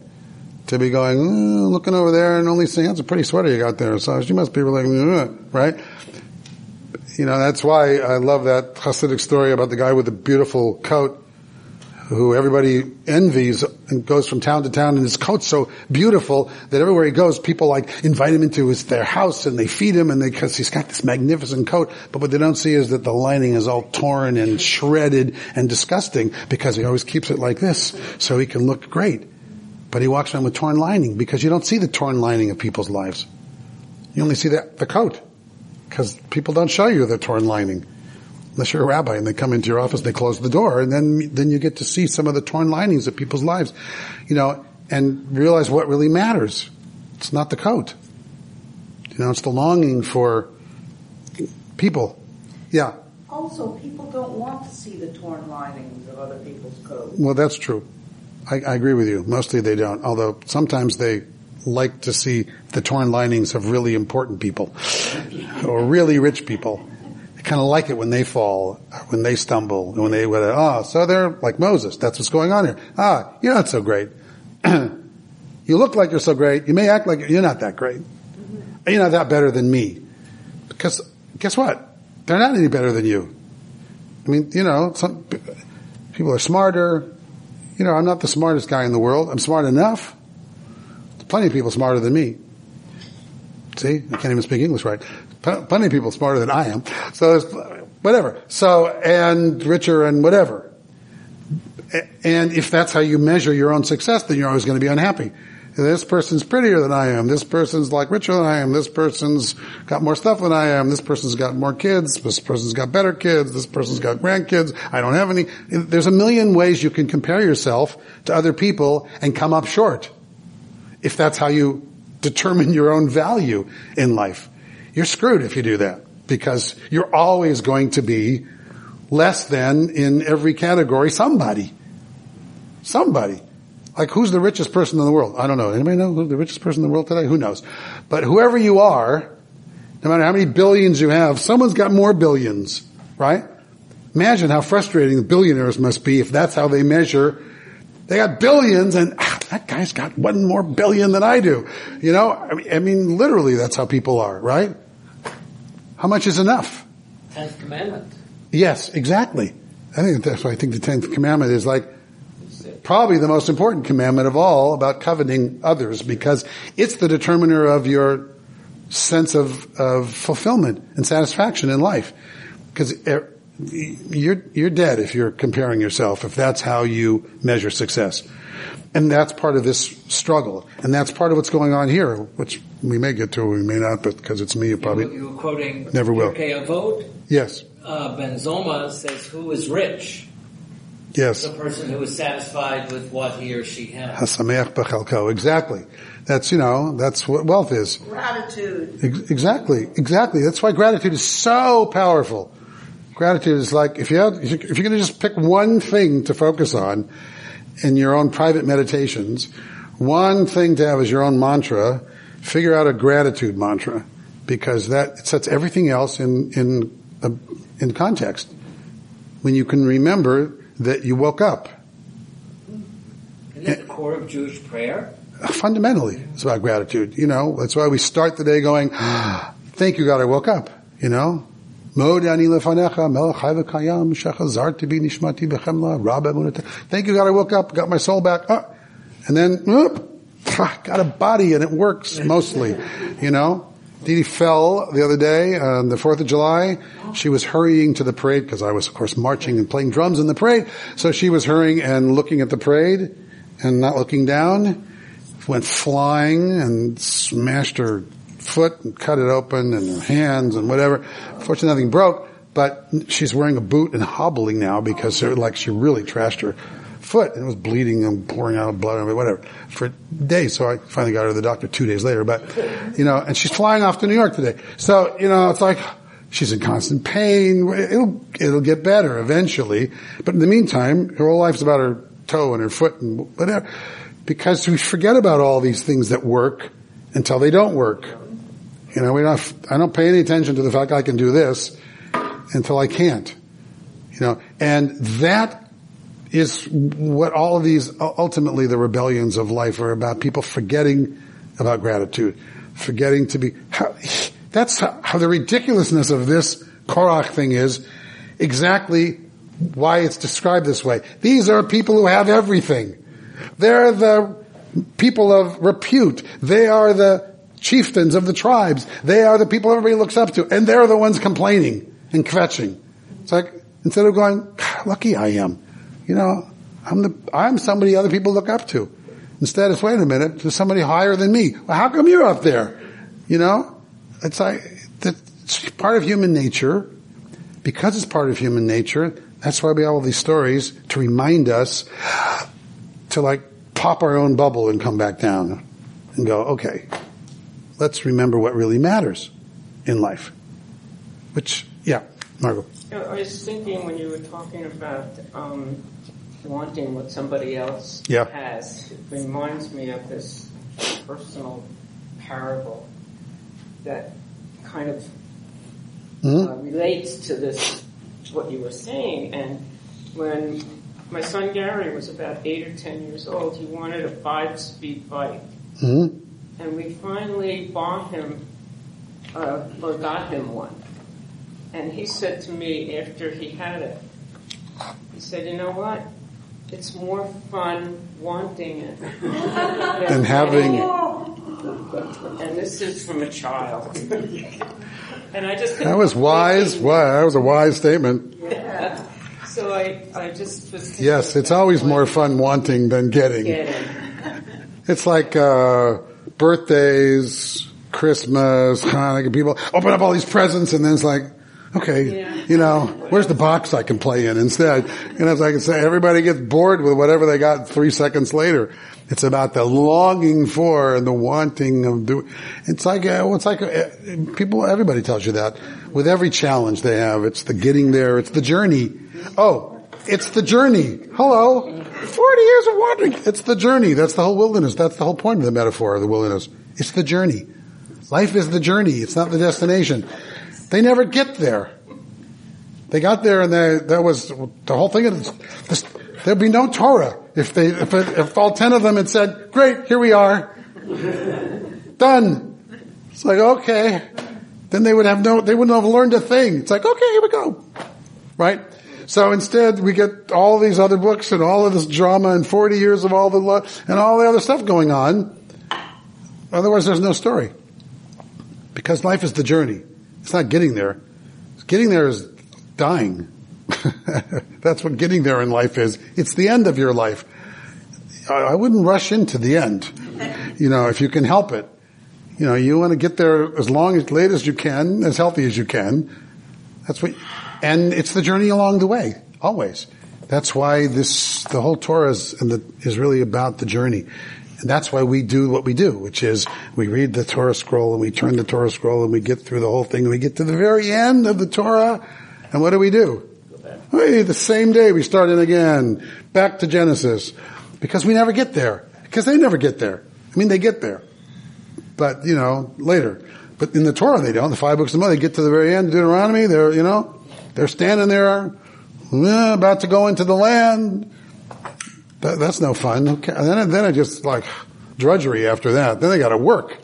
To be going, oh, looking over there and only saying, that's a pretty sweater you got there. So she must be really, mm, right? You know, that's why I love that Hasidic story about the guy with the beautiful coat who everybody envies and goes from town to town and his coat's so beautiful that everywhere he goes, people like invite him into his, their house and they feed him and they, cause he's got this magnificent coat. But what they don't see is that the lining is all torn and shredded and disgusting because he always keeps it like this so he can look great. But he walks around with torn lining because you don't see the torn lining of people's lives. You only see the, the coat because people don't show you the torn lining unless you're a rabbi and they come into your office, and they close the door, and then then you get to see some of the torn linings of people's lives, you know, and realize what really matters. It's not the coat. You know, it's the longing for people. Yeah. Also, people don't want to see the torn linings of other people's coats. Well, that's true. I, I agree with you. Mostly they don't, although sometimes they like to see the torn linings of really important people or really rich people They kind of like it when they fall, when they stumble, when they, when, oh, so they're like Moses. That's what's going on here. Ah, you're not so great. you look like you're so great. You may act like you're not that great. You're not that better than me. Because guess what? They're not any better than you. I mean, you know, some people are smarter. You know, I'm not the smartest guy in the world. I'm smart enough. There's plenty of people smarter than me. See, I can't even speak English right plenty of people smarter than I am. So whatever. So, and richer and whatever. And if that's how you measure your own success, then you're always going to be unhappy. This person's prettier than I am. This person's like richer than I am. This person's got more stuff than I am. This person's got more kids. This person's got better kids. This person's got grandkids. I don't have any. There's a million ways you can compare yourself to other people and come up short. If that's how you determine your own value in life. You're screwed if you do that because you're always going to be less than in every category somebody. Somebody. Like who's the richest person in the world? I don't know. Anybody know who's the richest person in the world today? Who knows? But whoever you are, no matter how many billions you have, someone's got more billions, right? Imagine how frustrating the billionaires must be if that's how they measure. They got billions and ah, that guy's got one more billion than I do. You know, I mean, I mean literally that's how people are, right? How much is enough? Tenth commandment. Yes, exactly. I think that's why I think the tenth commandment is like probably the most important commandment of all about coveting others because it's the determiner of your sense of, of fulfillment and satisfaction in life. Because you're, you're dead if you're comparing yourself, if that's how you measure success. And that's part of this struggle. And that's part of what's going on here, which we may get to, we may not, but because it's me, you probably. You were quoting never will. Okay, a vote. Yes. Uh, ben Zoma says, who is rich? Yes. The person who is satisfied with what he or she has. Hasameach b'chalko. Exactly. That's, you know, that's what wealth is. Gratitude. Ex- exactly. Exactly. That's why gratitude is so powerful. Gratitude is like, if you have, if you're going to just pick one thing to focus on, in your own private meditations, one thing to have as your own mantra, figure out a gratitude mantra because that sets everything else in, in, uh, in context. When you can remember that you woke up. Isn't that the core of Jewish prayer? Fundamentally, it's about gratitude. You know, that's why we start the day going, thank thank you God I woke up, you know? Thank you God I woke up, got my soul back, uh, and then, got a body and it works mostly, you know? Dee fell the other day on the 4th of July. She was hurrying to the parade because I was of course marching and playing drums in the parade. So she was hurrying and looking at the parade and not looking down. Went flying and smashed her foot and cut it open and her hands and whatever. Fortunately nothing broke, but she's wearing a boot and hobbling now because like she really trashed her foot and it was bleeding and pouring out blood and whatever for days. So I finally got her to the doctor two days later, but you know, and she's flying off to New York today. So, you know, it's like, she's in constant pain. It'll, it'll get better eventually. But in the meantime, her whole life's about her toe and her foot and whatever. Because we forget about all these things that work until they don't work. You know, we don't, I don't pay any attention to the fact I can do this until I can't. You know, and that is what all of these, ultimately the rebellions of life are about. People forgetting about gratitude, forgetting to be, how, that's how, how the ridiculousness of this Korach thing is exactly why it's described this way. These are people who have everything. They're the people of repute. They are the chieftains of the tribes. They are the people everybody looks up to. And they're the ones complaining and kvetching. It's like, instead of going, lucky I am you know, I'm the, I'm somebody other people look up to. Instead, it's wait a minute, there's somebody higher than me. Well, how come you're up there? You know, it's like it's part of human nature. Because it's part of human nature, that's why we have all these stories to remind us to like pop our own bubble and come back down and go, okay, let's remember what really matters in life. Which, yeah, Margot. I was thinking when you were talking about um, wanting what somebody else yeah. has, it reminds me of this personal parable that kind of mm-hmm. uh, relates to this what you were saying. And when my son Gary was about eight or ten years old, he wanted a five-speed bike, mm-hmm. and we finally bought him uh, or got him one. And he said to me after he had it, he said, you know what? It's more fun wanting it than having it. And this is from a child. and I just that was wise. Wow, that was a wise statement. Yeah. So I, I just was. Yes, it's always more fun wanting than getting. getting. It's like uh, birthdays, Christmas, Hanukkah. People open up all these presents, and then it's like okay, yeah. you know, where's the box I can play in instead? And as I can say, everybody gets bored with whatever they got three seconds later. It's about the longing for and the wanting of doing. It's like, uh, it's like uh, people, everybody tells you that. With every challenge they have, it's the getting there, it's the journey. Oh, it's the journey. Hello. 40 years of wandering. It's the journey. That's the whole wilderness. That's the whole point of the metaphor of the wilderness. It's the journey. Life is the journey. It's not the destination. They never get there. They got there and that was the whole thing. This, there'd be no Torah if they, if, it, if all ten of them had said, great, here we are. Done. It's like, okay. Then they would have no, they wouldn't have learned a thing. It's like, okay, here we go. Right? So instead, we get all these other books and all of this drama and 40 years of all the, lo- and all the other stuff going on. Otherwise, there's no story. Because life is the journey. It's not getting there. Getting there is dying. That's what getting there in life is. It's the end of your life. I wouldn't rush into the end. You know, if you can help it. You know, you want to get there as long as late as you can, as healthy as you can. That's what, and it's the journey along the way, always. That's why this, the whole Torah is, the, is really about the journey. And that's why we do what we do, which is we read the Torah scroll and we turn the Torah scroll and we get through the whole thing and we get to the very end of the Torah. And what do we do? The same day we start in again, back to Genesis. Because we never get there. Because they never get there. I mean, they get there. But, you know, later. But in the Torah they don't. The five books of Bible, they get to the very end, Deuteronomy, they're, you know, they're standing there, uh, about to go into the land. That, that's no fun. Okay. And then, then I just like drudgery after that. Then they got to work.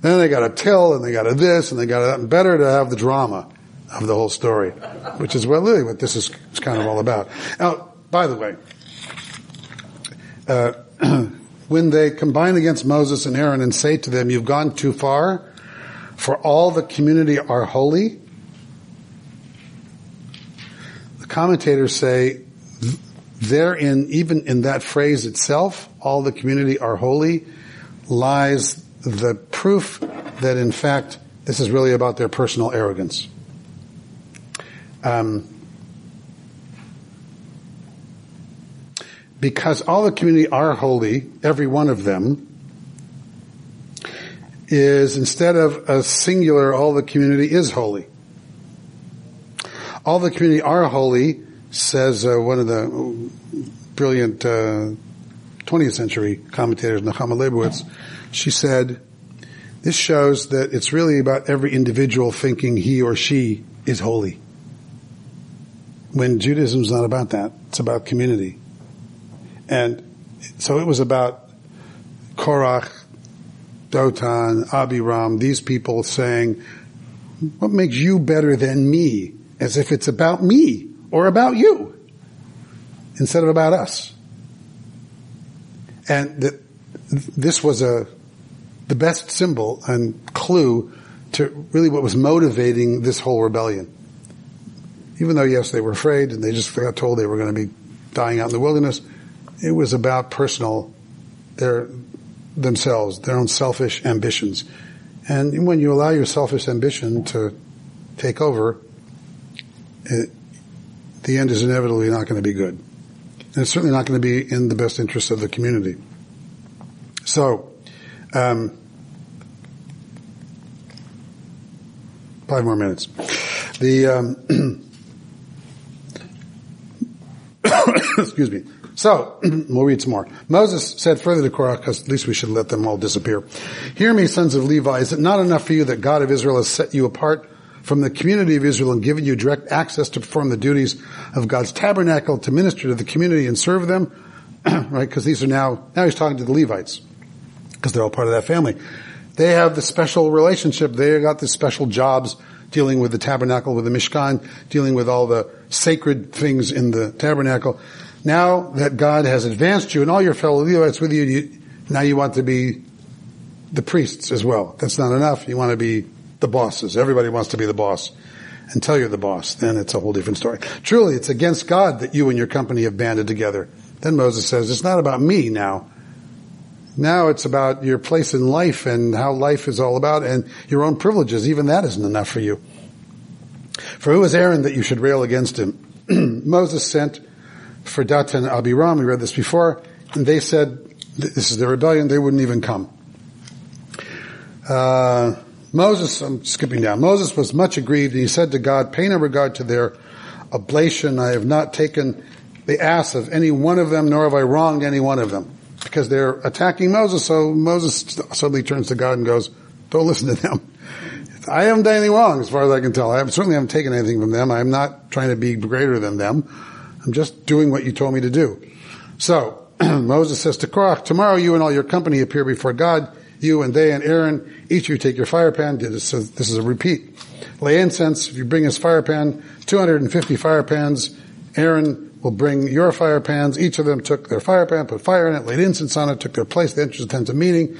Then they got to tell and they got to this and they got to, that. better to have the drama of the whole story, which is what really what this is, is kind of all about. Now, by the way, uh, when they combine against Moses and Aaron and say to them, you've gone too far, for all the community are holy, the commentators say, therein, even in that phrase itself, all the community are holy, lies the proof that in fact this is really about their personal arrogance. Um, because all the community are holy, every one of them, is instead of a singular, all the community is holy. All the community are holy, says uh, one of the brilliant uh, 20th century commentators, Nechama Leibowitz. She said, this shows that it's really about every individual thinking he or she is holy. When Judaism is not about that, it's about community. And so it was about Korach, Dotan, Abiram, these people saying, what makes you better than me? As if it's about me or about you instead of about us. And this was a, the best symbol and clue to really what was motivating this whole rebellion. Even though yes, they were afraid and they just got told they were going to be dying out in the wilderness, it was about personal, their, themselves, their own selfish ambitions. And when you allow your selfish ambition to take over, it, the end is inevitably not going to be good. And it's certainly not going to be in the best interest of the community. So, um, five more minutes. The um, excuse me. So, we'll read some more. Moses said further to Korah, because at least we should let them all disappear. Hear me, sons of Levi, is it not enough for you that God of Israel has set you apart from the community of Israel and given you direct access to perform the duties of God's tabernacle, to minister to the community and serve them? right? Because these are now, now he's talking to the Levites, because they're all part of that family. They have the special relationship. They got the special jobs dealing with the tabernacle, with the Mishkan, dealing with all the sacred things in the tabernacle. Now that God has advanced you and all your fellow Levites with you, you now you want to be the priests as well. That's not enough. You want to be the bosses. Everybody wants to be the boss. Until you're the boss, then it's a whole different story. Truly, it's against God that you and your company have banded together. Then Moses says, it's not about me now. Now it's about your place in life and how life is all about and your own privileges. Even that isn't enough for you. For who is Aaron that you should rail against him? Moses sent for Datan and Abiram, we read this before, and they said, this is the rebellion, they wouldn't even come. Uh, Moses, I'm skipping down, Moses was much aggrieved and he said to God, pay no regard to their oblation, I have not taken the ass of any one of them, nor have I wronged any one of them. Because they're attacking Moses, so Moses suddenly turns to God and goes, don't listen to them. I haven't done anything wrong as far as I can tell. I certainly haven't taken anything from them. I'm not trying to be greater than them. I'm just doing what you told me to do. So, Moses says to Korach, tomorrow you and all your company appear before God, you and they and Aaron, each of you take your fire pan. This is, this is a repeat. Lay incense, if you bring his fire pan, 250 fire pans, Aaron will bring your fire pans. Each of them took their fire pan, put fire in it, laid incense on it, took their place, at the entrance of the tent of meeting.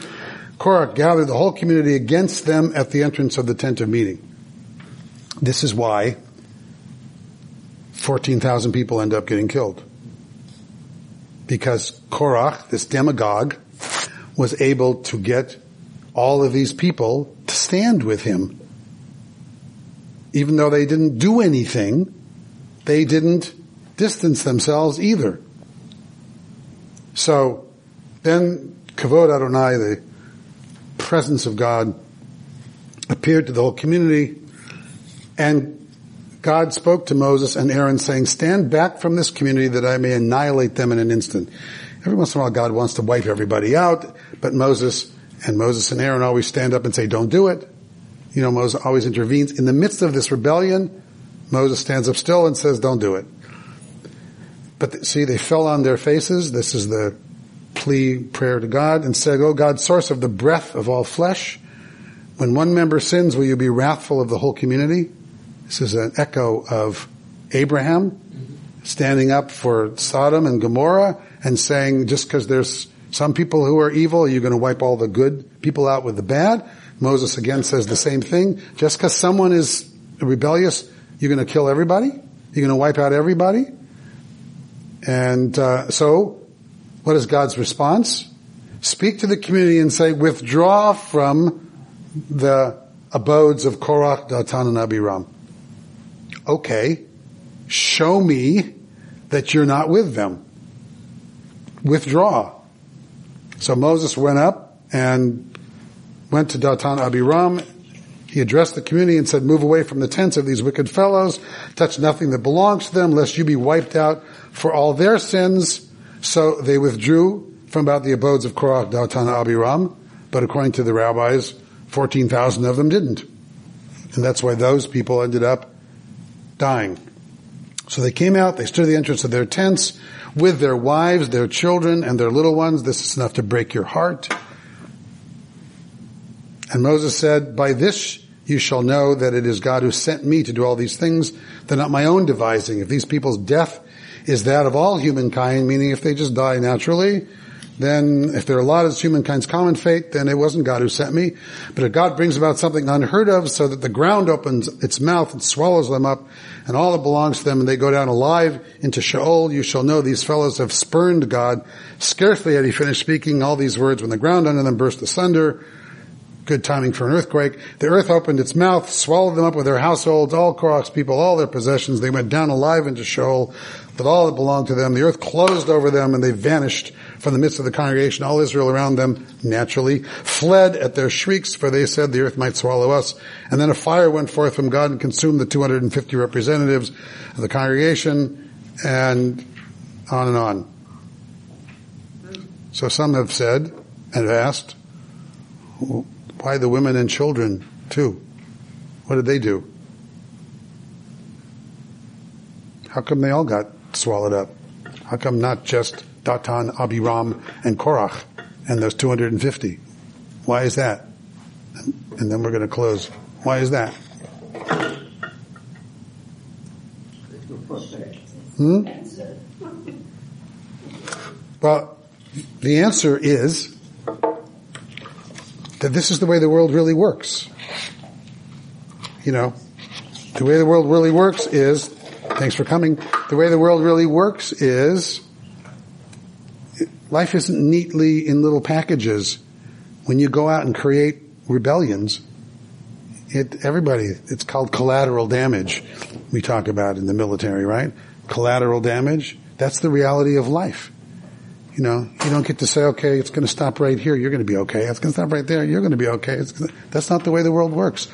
Korach gathered the whole community against them at the entrance of the tent of meeting. This is why 14,000 people end up getting killed. Because Korach, this demagogue, was able to get all of these people to stand with him. Even though they didn't do anything, they didn't distance themselves either. So then Kavod Adonai, the presence of God, appeared to the whole community and God spoke to Moses and Aaron saying, stand back from this community that I may annihilate them in an instant. Every once in a while God wants to wipe everybody out, but Moses and Moses and Aaron always stand up and say, don't do it. You know, Moses always intervenes. In the midst of this rebellion, Moses stands up still and says, don't do it. But see, they fell on their faces. This is the plea prayer to God and said, Oh God, source of the breath of all flesh, When one member sins, will you be wrathful of the whole community? This is an echo of Abraham standing up for Sodom and Gomorrah and saying, just because there's some people who are evil, Are you're going to wipe all the good people out with the bad. Moses again says the same thing. Just because someone is rebellious, you're going to kill everybody? You're going to wipe out everybody? And uh, so, what is God's response? Speak to the community and say, withdraw from the abodes of Korach, Datan, and Abiram. Okay, show me that you're not with them. Withdraw. So Moses went up and went to Datan Abiram. He addressed the community and said, move away from the tents of these wicked fellows, touch nothing that belongs to them, lest you be wiped out for all their sins. So they withdrew from about the abodes of Korach, Datan, Abiram, but according to the rabbis, 14,000 of them didn't. And that's why those people ended up dying. So they came out, they stood at the entrance of their tents with their wives, their children, and their little ones. This is enough to break your heart. And Moses said, by this you shall know that it is God who sent me to do all these things. They're not my own devising. If these people's death is that of all humankind, meaning if they just die naturally, then if they're allotted as humankind's common fate, then it wasn't God who sent me. But if God brings about something unheard of so that the ground opens its mouth and swallows them up and all that belongs to them and they go down alive into Sheol, you shall know these fellows have spurned God. Scarcely had he finished speaking all these words when the ground under them burst asunder. Good timing for an earthquake. The earth opened its mouth, swallowed them up with their households, all Korach's people, all their possessions. They went down alive into Sheol, with all that belonged to them. The earth closed over them and they vanished from the midst of the congregation. All Israel around them naturally fled at their shrieks, for they said the earth might swallow us. And then a fire went forth from God and consumed the 250 representatives of the congregation and on and on. So some have said and asked, why the women and children too? What did they do? How come they all got swallowed up? How come not just Datan, Abiram, and Korach and those 250? Why is that? And then we're going to close. Why is that? Hmm? Well, the answer is that this is the way the world really works. You know, the way the world really works is, thanks for coming, the way the world really works is, life isn't neatly in little packages. When you go out and create rebellions, it, everybody, it's called collateral damage. We talk about in the military, right? Collateral damage. That's the reality of life. You know, you don't get to say, okay, it's going to stop right here. You're going to be okay. It's going to stop right there. You're going to be okay. Gonna, that's not the way the world works.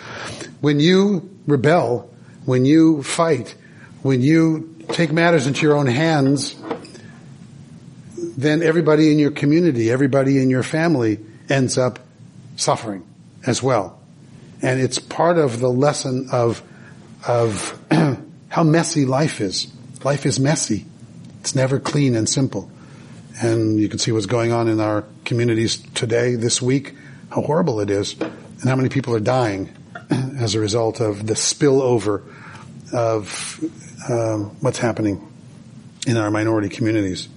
When you rebel, when you fight, when you take matters into your own hands, then everybody in your community, everybody in your family ends up suffering as well. And it's part of the lesson of, of how messy life is. Life is messy. It's never clean and simple. And you can see what's going on in our communities today, this week, how horrible it is, and how many people are dying as a result of the spillover of um, what's happening in our minority communities.